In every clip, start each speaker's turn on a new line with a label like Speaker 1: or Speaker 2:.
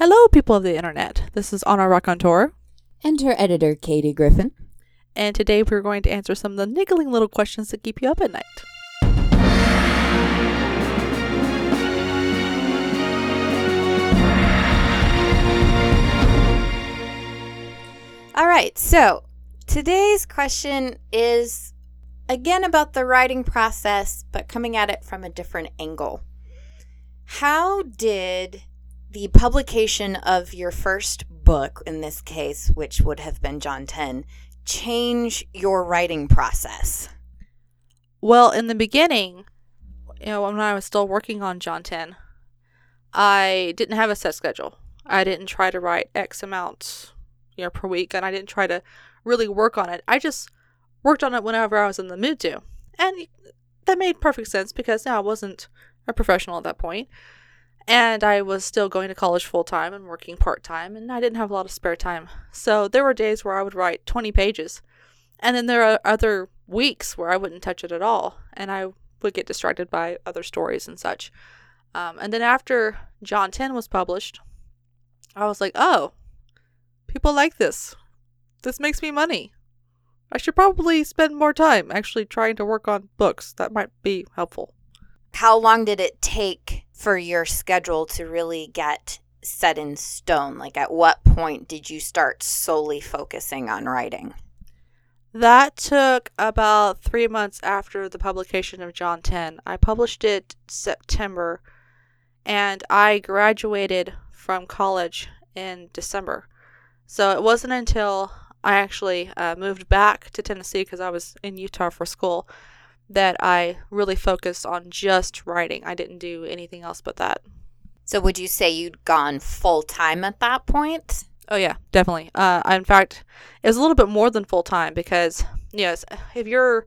Speaker 1: Hello, people of the internet. This is Honor Raconteur.
Speaker 2: And her editor Katie Griffin.
Speaker 1: and today we're going to answer some of the niggling little questions that keep you up at night.
Speaker 2: All right, so today's question is again about the writing process, but coming at it from a different angle. How did the publication of your first book, in this case, which would have been Jaunten, change your writing process?
Speaker 1: Well, in the beginning, you know, when I was still working on Jaunten, I didn't have a set schedule. I didn't try to write X amount, you know, per week, and I didn't try to really work on it. I just worked on it whenever I was in the mood to. And that made perfect sense because now I wasn't a professional at that point. And I was still going to college full time and working part time, and I didn't have a lot of spare time. So there were days where I would write 20 pages. And then there are other weeks where I wouldn't touch it at all, and I would get distracted by other stories and such. Um, and then after Jaunten was published, I was like, oh, people like this. This makes me money. I should probably spend more time actually trying to work on books. That might be helpful.
Speaker 2: How long did it take for your schedule to really get set in stone? Like, at what point did you start solely focusing on writing?
Speaker 1: That took about three months after the publication of Jaunten. I published it September, and I graduated from college in December. So it wasn't until I actually uh, moved back to Tennessee because I was in Utah for school that I really focused on just writing. I didn't do anything else but that.
Speaker 2: So, would you say you'd gone full time at that point?
Speaker 1: Oh yeah, definitely. Uh, in fact, it was a little bit more than full time because yes, if you're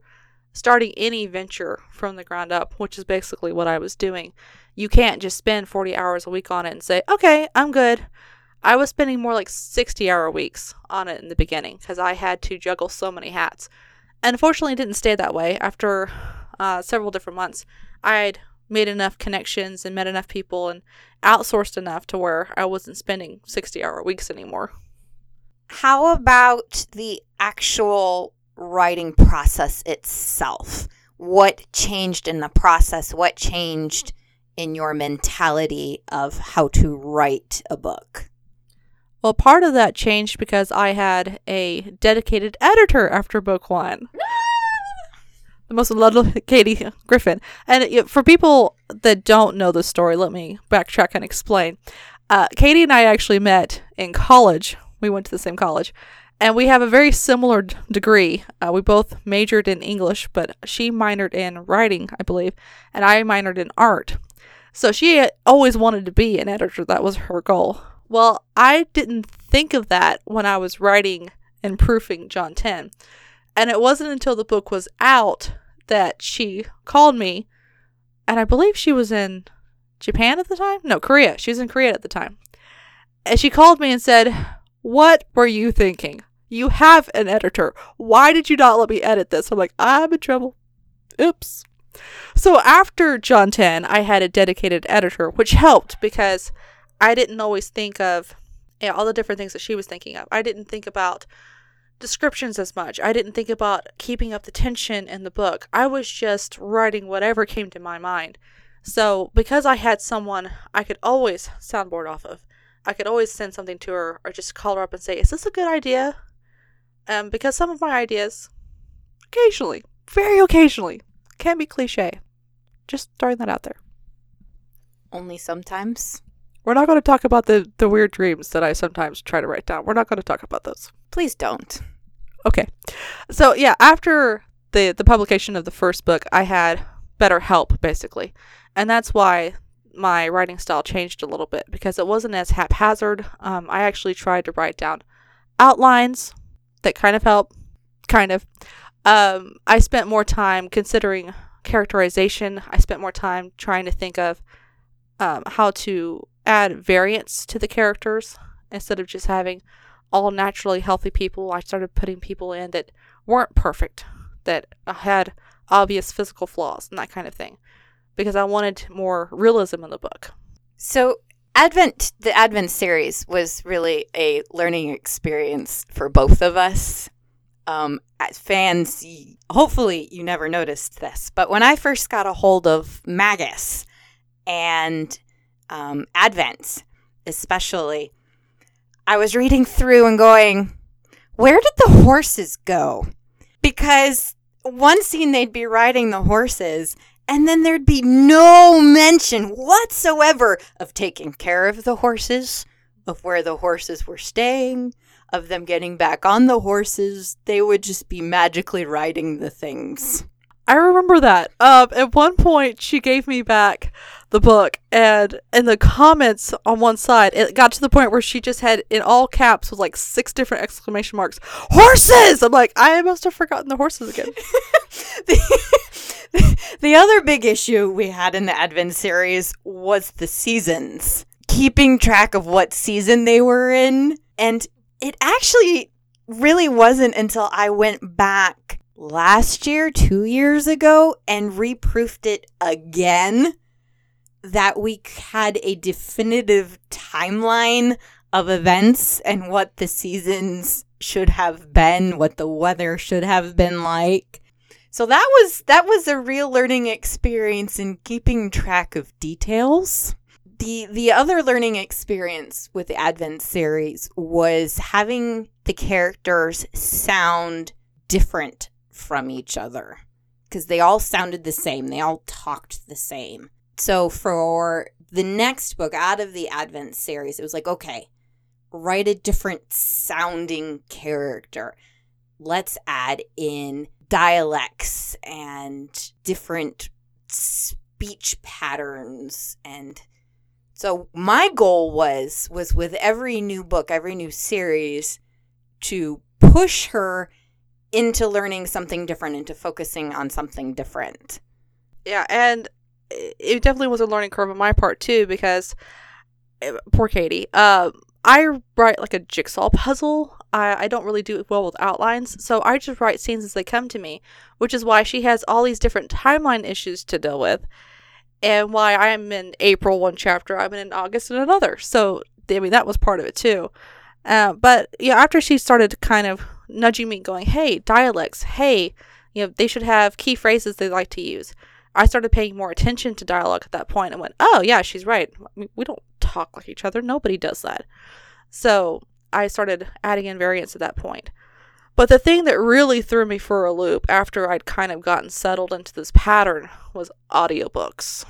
Speaker 1: starting any venture from the ground up, which is basically what I was doing, you can't just spend 40 hours a week on it and say, "Okay, I'm good." I was spending more like 60 hour weeks on it in the beginning because I had to juggle so many hats. Unfortunately, it didn't stay that way. After uh, several different months, I'd made enough connections and met enough people and outsourced enough to where I wasn't spending 60 hour weeks anymore.
Speaker 2: How about the actual writing process itself? What changed in the process? What changed in your mentality of how to write a book?
Speaker 1: Well, part of that changed because I had a dedicated editor after book one. the most lovely Katie Griffin. And for people that don't know the story, let me backtrack and explain. Uh, Katie and I actually met in college. We went to the same college. And we have a very similar d- degree. Uh, we both majored in English, but she minored in writing, I believe, and I minored in art. So she always wanted to be an editor. That was her goal. Well, I didn't think of that when I was writing and proofing Jaunten. And it wasn't until the book was out that she called me, and I believe she was in Japan at the time? No, Korea. She was in Korea at the time. And she called me and said, What were you thinking? You have an editor. Why did you not let me edit this? I'm like, I'm in trouble. Oops. So after Jaunten, I had a dedicated editor, which helped because I didn't always think of you know, all the different things that she was thinking of. I didn't think about descriptions as much. I didn't think about keeping up the tension in the book. I was just writing whatever came to my mind. So, because I had someone I could always soundboard off of, I could always send something to her or just call her up and say, Is this a good idea? Um, because some of my ideas, occasionally, very occasionally, can be cliche. Just throwing that out there.
Speaker 2: Only sometimes.
Speaker 1: We're not going to talk about the, the weird dreams that I sometimes try to write down. We're not going to talk about those.
Speaker 2: Please don't.
Speaker 1: Okay. So, yeah, after the, the publication of the first book, I had better help, basically. And that's why my writing style changed a little bit because it wasn't as haphazard. Um, I actually tried to write down outlines that kind of help, kind of. Um, I spent more time considering characterization. I spent more time trying to think of um, how to add variance to the characters instead of just having all naturally healthy people. I started putting people in that weren't perfect, that had obvious physical flaws and that kind of thing, because I wanted more realism in the book.
Speaker 2: So, Advent, the Advent series was really a learning experience for both of us. Um, as fans, hopefully you never noticed this, but when I first got a hold of Magus and um, Advent, especially, I was reading through and going, where did the horses go? Because one scene they'd be riding the horses and then there'd be no mention whatsoever of taking care of the horses, of where the horses were staying, of them getting back on the horses. They would just be magically riding the things.
Speaker 1: I remember that. Um, at one point, she gave me back the book, and in the comments on one side, it got to the point where she just had in all caps with like six different exclamation marks, "Horses!" I'm like, I must have forgotten the horses again.
Speaker 2: the, the other big issue we had in the Advent series was the seasons, keeping track of what season they were in. And it actually really wasn't until I went back last year, two years ago, and reproofed it again that we had a definitive timeline of events and what the seasons should have been, what the weather should have been like. So that was that was a real learning experience in keeping track of details. The the other learning experience with the Advent series was having the characters sound different from each other because they all sounded the same. They all talked the same. So for the next book out of the Advent series, it was like, okay, write a different sounding character. Let's add in dialects and different speech patterns and so my goal was was with every new book, every new series to push her into learning something different into focusing on something different.
Speaker 1: Yeah, and it definitely was a learning curve on my part too because eh, poor Katie. Uh, I write like a jigsaw puzzle. I, I don't really do well with outlines, so I just write scenes as they come to me, which is why she has all these different timeline issues to deal with, and why I'm in April one chapter, I'm in August in another. So I mean that was part of it too. Uh, but yeah, after she started kind of nudging me, going, "Hey, dialects. Hey, you know they should have key phrases they like to use." I started paying more attention to dialogue at that point and went, "Oh yeah, she's right. We don't talk like each other. Nobody does that." So I started adding in variants at that point. But the thing that really threw me for a loop after I'd kind of gotten settled into this pattern was audiobooks.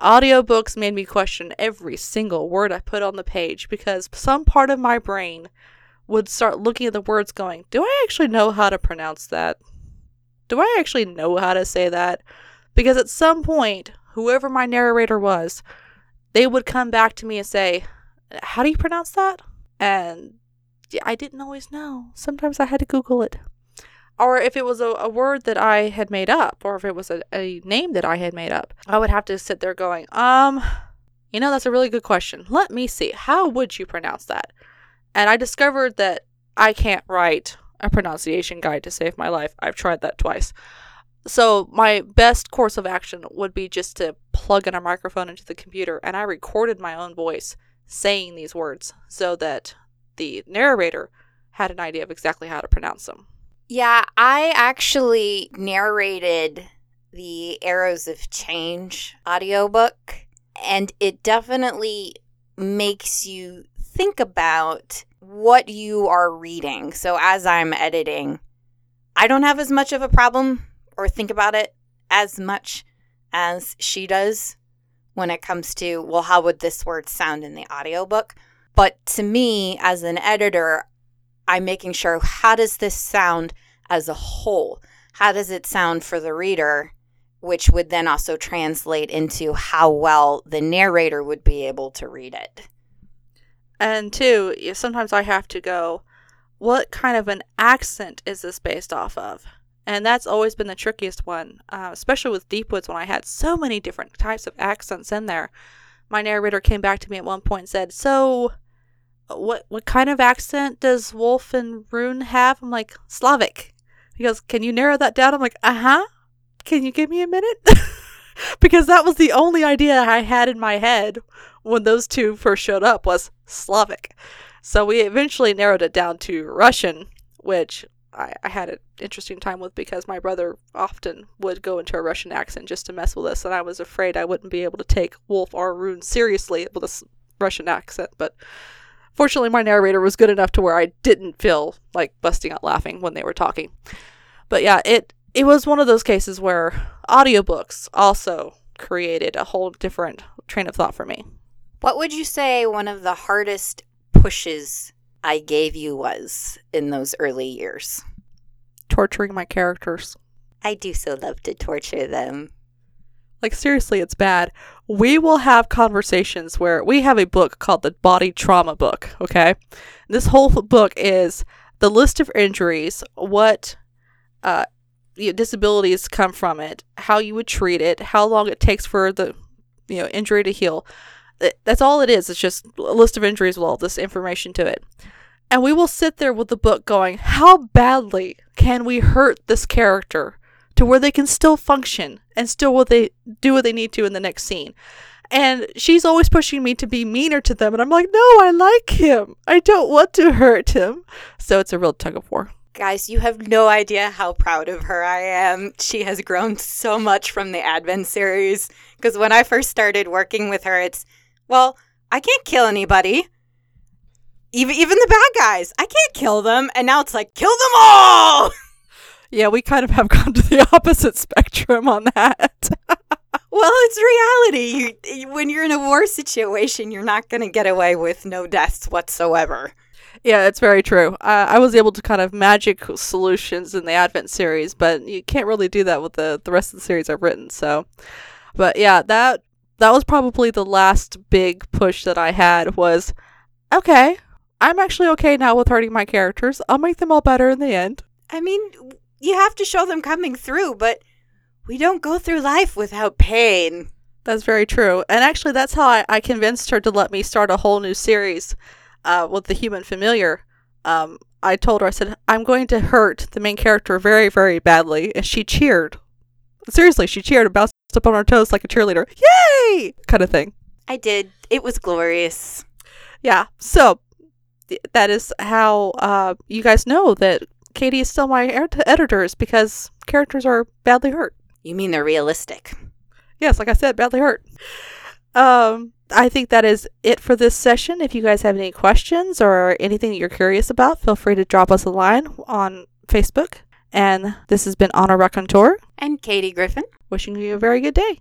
Speaker 1: Audiobooks made me question every single word I put on the page because some part of my brain would start looking at the words going, Do I actually know how to pronounce that? Do I actually know how to say that? Because at some point, whoever my narrator was, they would come back to me and say, How do you pronounce that? And I didn't always know. Sometimes I had to Google it. Or if it was a, a word that I had made up, or if it was a, a name that I had made up, I would have to sit there going, um, you know, that's a really good question. Let me see. How would you pronounce that? And I discovered that I can't write a pronunciation guide to save my life. I've tried that twice. So, my best course of action would be just to plug in a microphone into the computer, and I recorded my own voice saying these words so that the narrator had an idea of exactly how to pronounce them.
Speaker 2: Yeah, I actually narrated the Arrows of Change audiobook, and it definitely makes you think about what you are reading. So as I'm editing, I don't have as much of a problem or think about it as much as she does when it comes to, well, how would this word sound in the audiobook? But to me, as an editor, I'm making sure how does this sound as a whole? How does it sound for the reader? Which would then also translate into how well the narrator would be able to read it.
Speaker 1: And two, sometimes I have to go, what kind of an accent is this based off of? And that's always been the trickiest one, uh, especially with Deepwoods when I had so many different types of accents in there. My narrator came back to me at one point and said, So, what what kind of accent does Wolf and Rune have? I'm like, Slavic. He goes, Can you narrow that down? I'm like, Uh huh. Can you give me a minute? because that was the only idea I had in my head when those two first showed up was Slavic. So we eventually narrowed it down to Russian, which I, I had an interesting time with because my brother often would go into a Russian accent just to mess with us, and I was afraid I wouldn't be able to take Wolf or Rune seriously with a Russian accent. But fortunately, my narrator was good enough to where I didn't feel like busting out laughing when they were talking. But yeah, it it was one of those cases where audiobooks also created a whole different train of thought for me.
Speaker 2: What would you say one of the hardest pushes I gave you was in those early years?
Speaker 1: Torturing my characters.
Speaker 2: I do so love to torture them.
Speaker 1: Like, seriously, it's bad. We will have conversations where we have a book called the Body Trauma Book, okay? This whole book is the list of injuries, what uh, you know, disabilities come from it, how you would treat it, how long it takes for the you know injury to heal. Eh, that's all it is. It's just a list of injuries with all this information to it. And we will sit there with the book going, how badly can we hurt this character to where they can still function and still what they do what they need to in the next scene. And she's always pushing me to be meaner to them and I'm like, "No, I like him. I don't want to hurt him." So it's a real tug of war.
Speaker 2: Guys, you have no idea how proud of her I am. She has grown so much from the Advent series. Because when I first started working with her, it's, well, I can't kill anybody. Even, even the bad guys, I can't kill them. And now it's like, kill them all!
Speaker 1: Yeah, we kind of have gone to the opposite spectrum on that.
Speaker 2: Well, it's reality. You, when you're in a war situation, you're not going to get away with no deaths whatsoever.
Speaker 1: Yeah, it's very true. Uh, I was able to kind of magic solutions in the Advent series, but you can't really do that with the the rest of the series I've written. So, but yeah, that that was probably the last big push that I had was okay. I'm actually okay now with hurting my characters. I'll make them all better in the end.
Speaker 2: I mean, you have to show them coming through, but we don't go through life without pain.
Speaker 1: That's very true. And actually, that's how I, I convinced her to let me start a whole new series uh, with the human familiar. Um, I told her, I said, I'm going to hurt the main character very, very badly. And she cheered. Seriously, she cheered and bounced up on her toes like a cheerleader. Yay! Kind of thing.
Speaker 2: I did. It was glorious.
Speaker 1: Yeah. So th- that is how uh, you guys know that Katie is still my ed- editor is because characters are badly hurt.
Speaker 2: You mean they're realistic?
Speaker 1: Yes, like I said, badly hurt. Um, I think that is it for this session. If you guys have any questions or anything that you're curious about, feel free to drop us a line on Facebook. And this has been Honor Raconteur,
Speaker 2: And Katie Griffin.
Speaker 1: wishing you a very good day.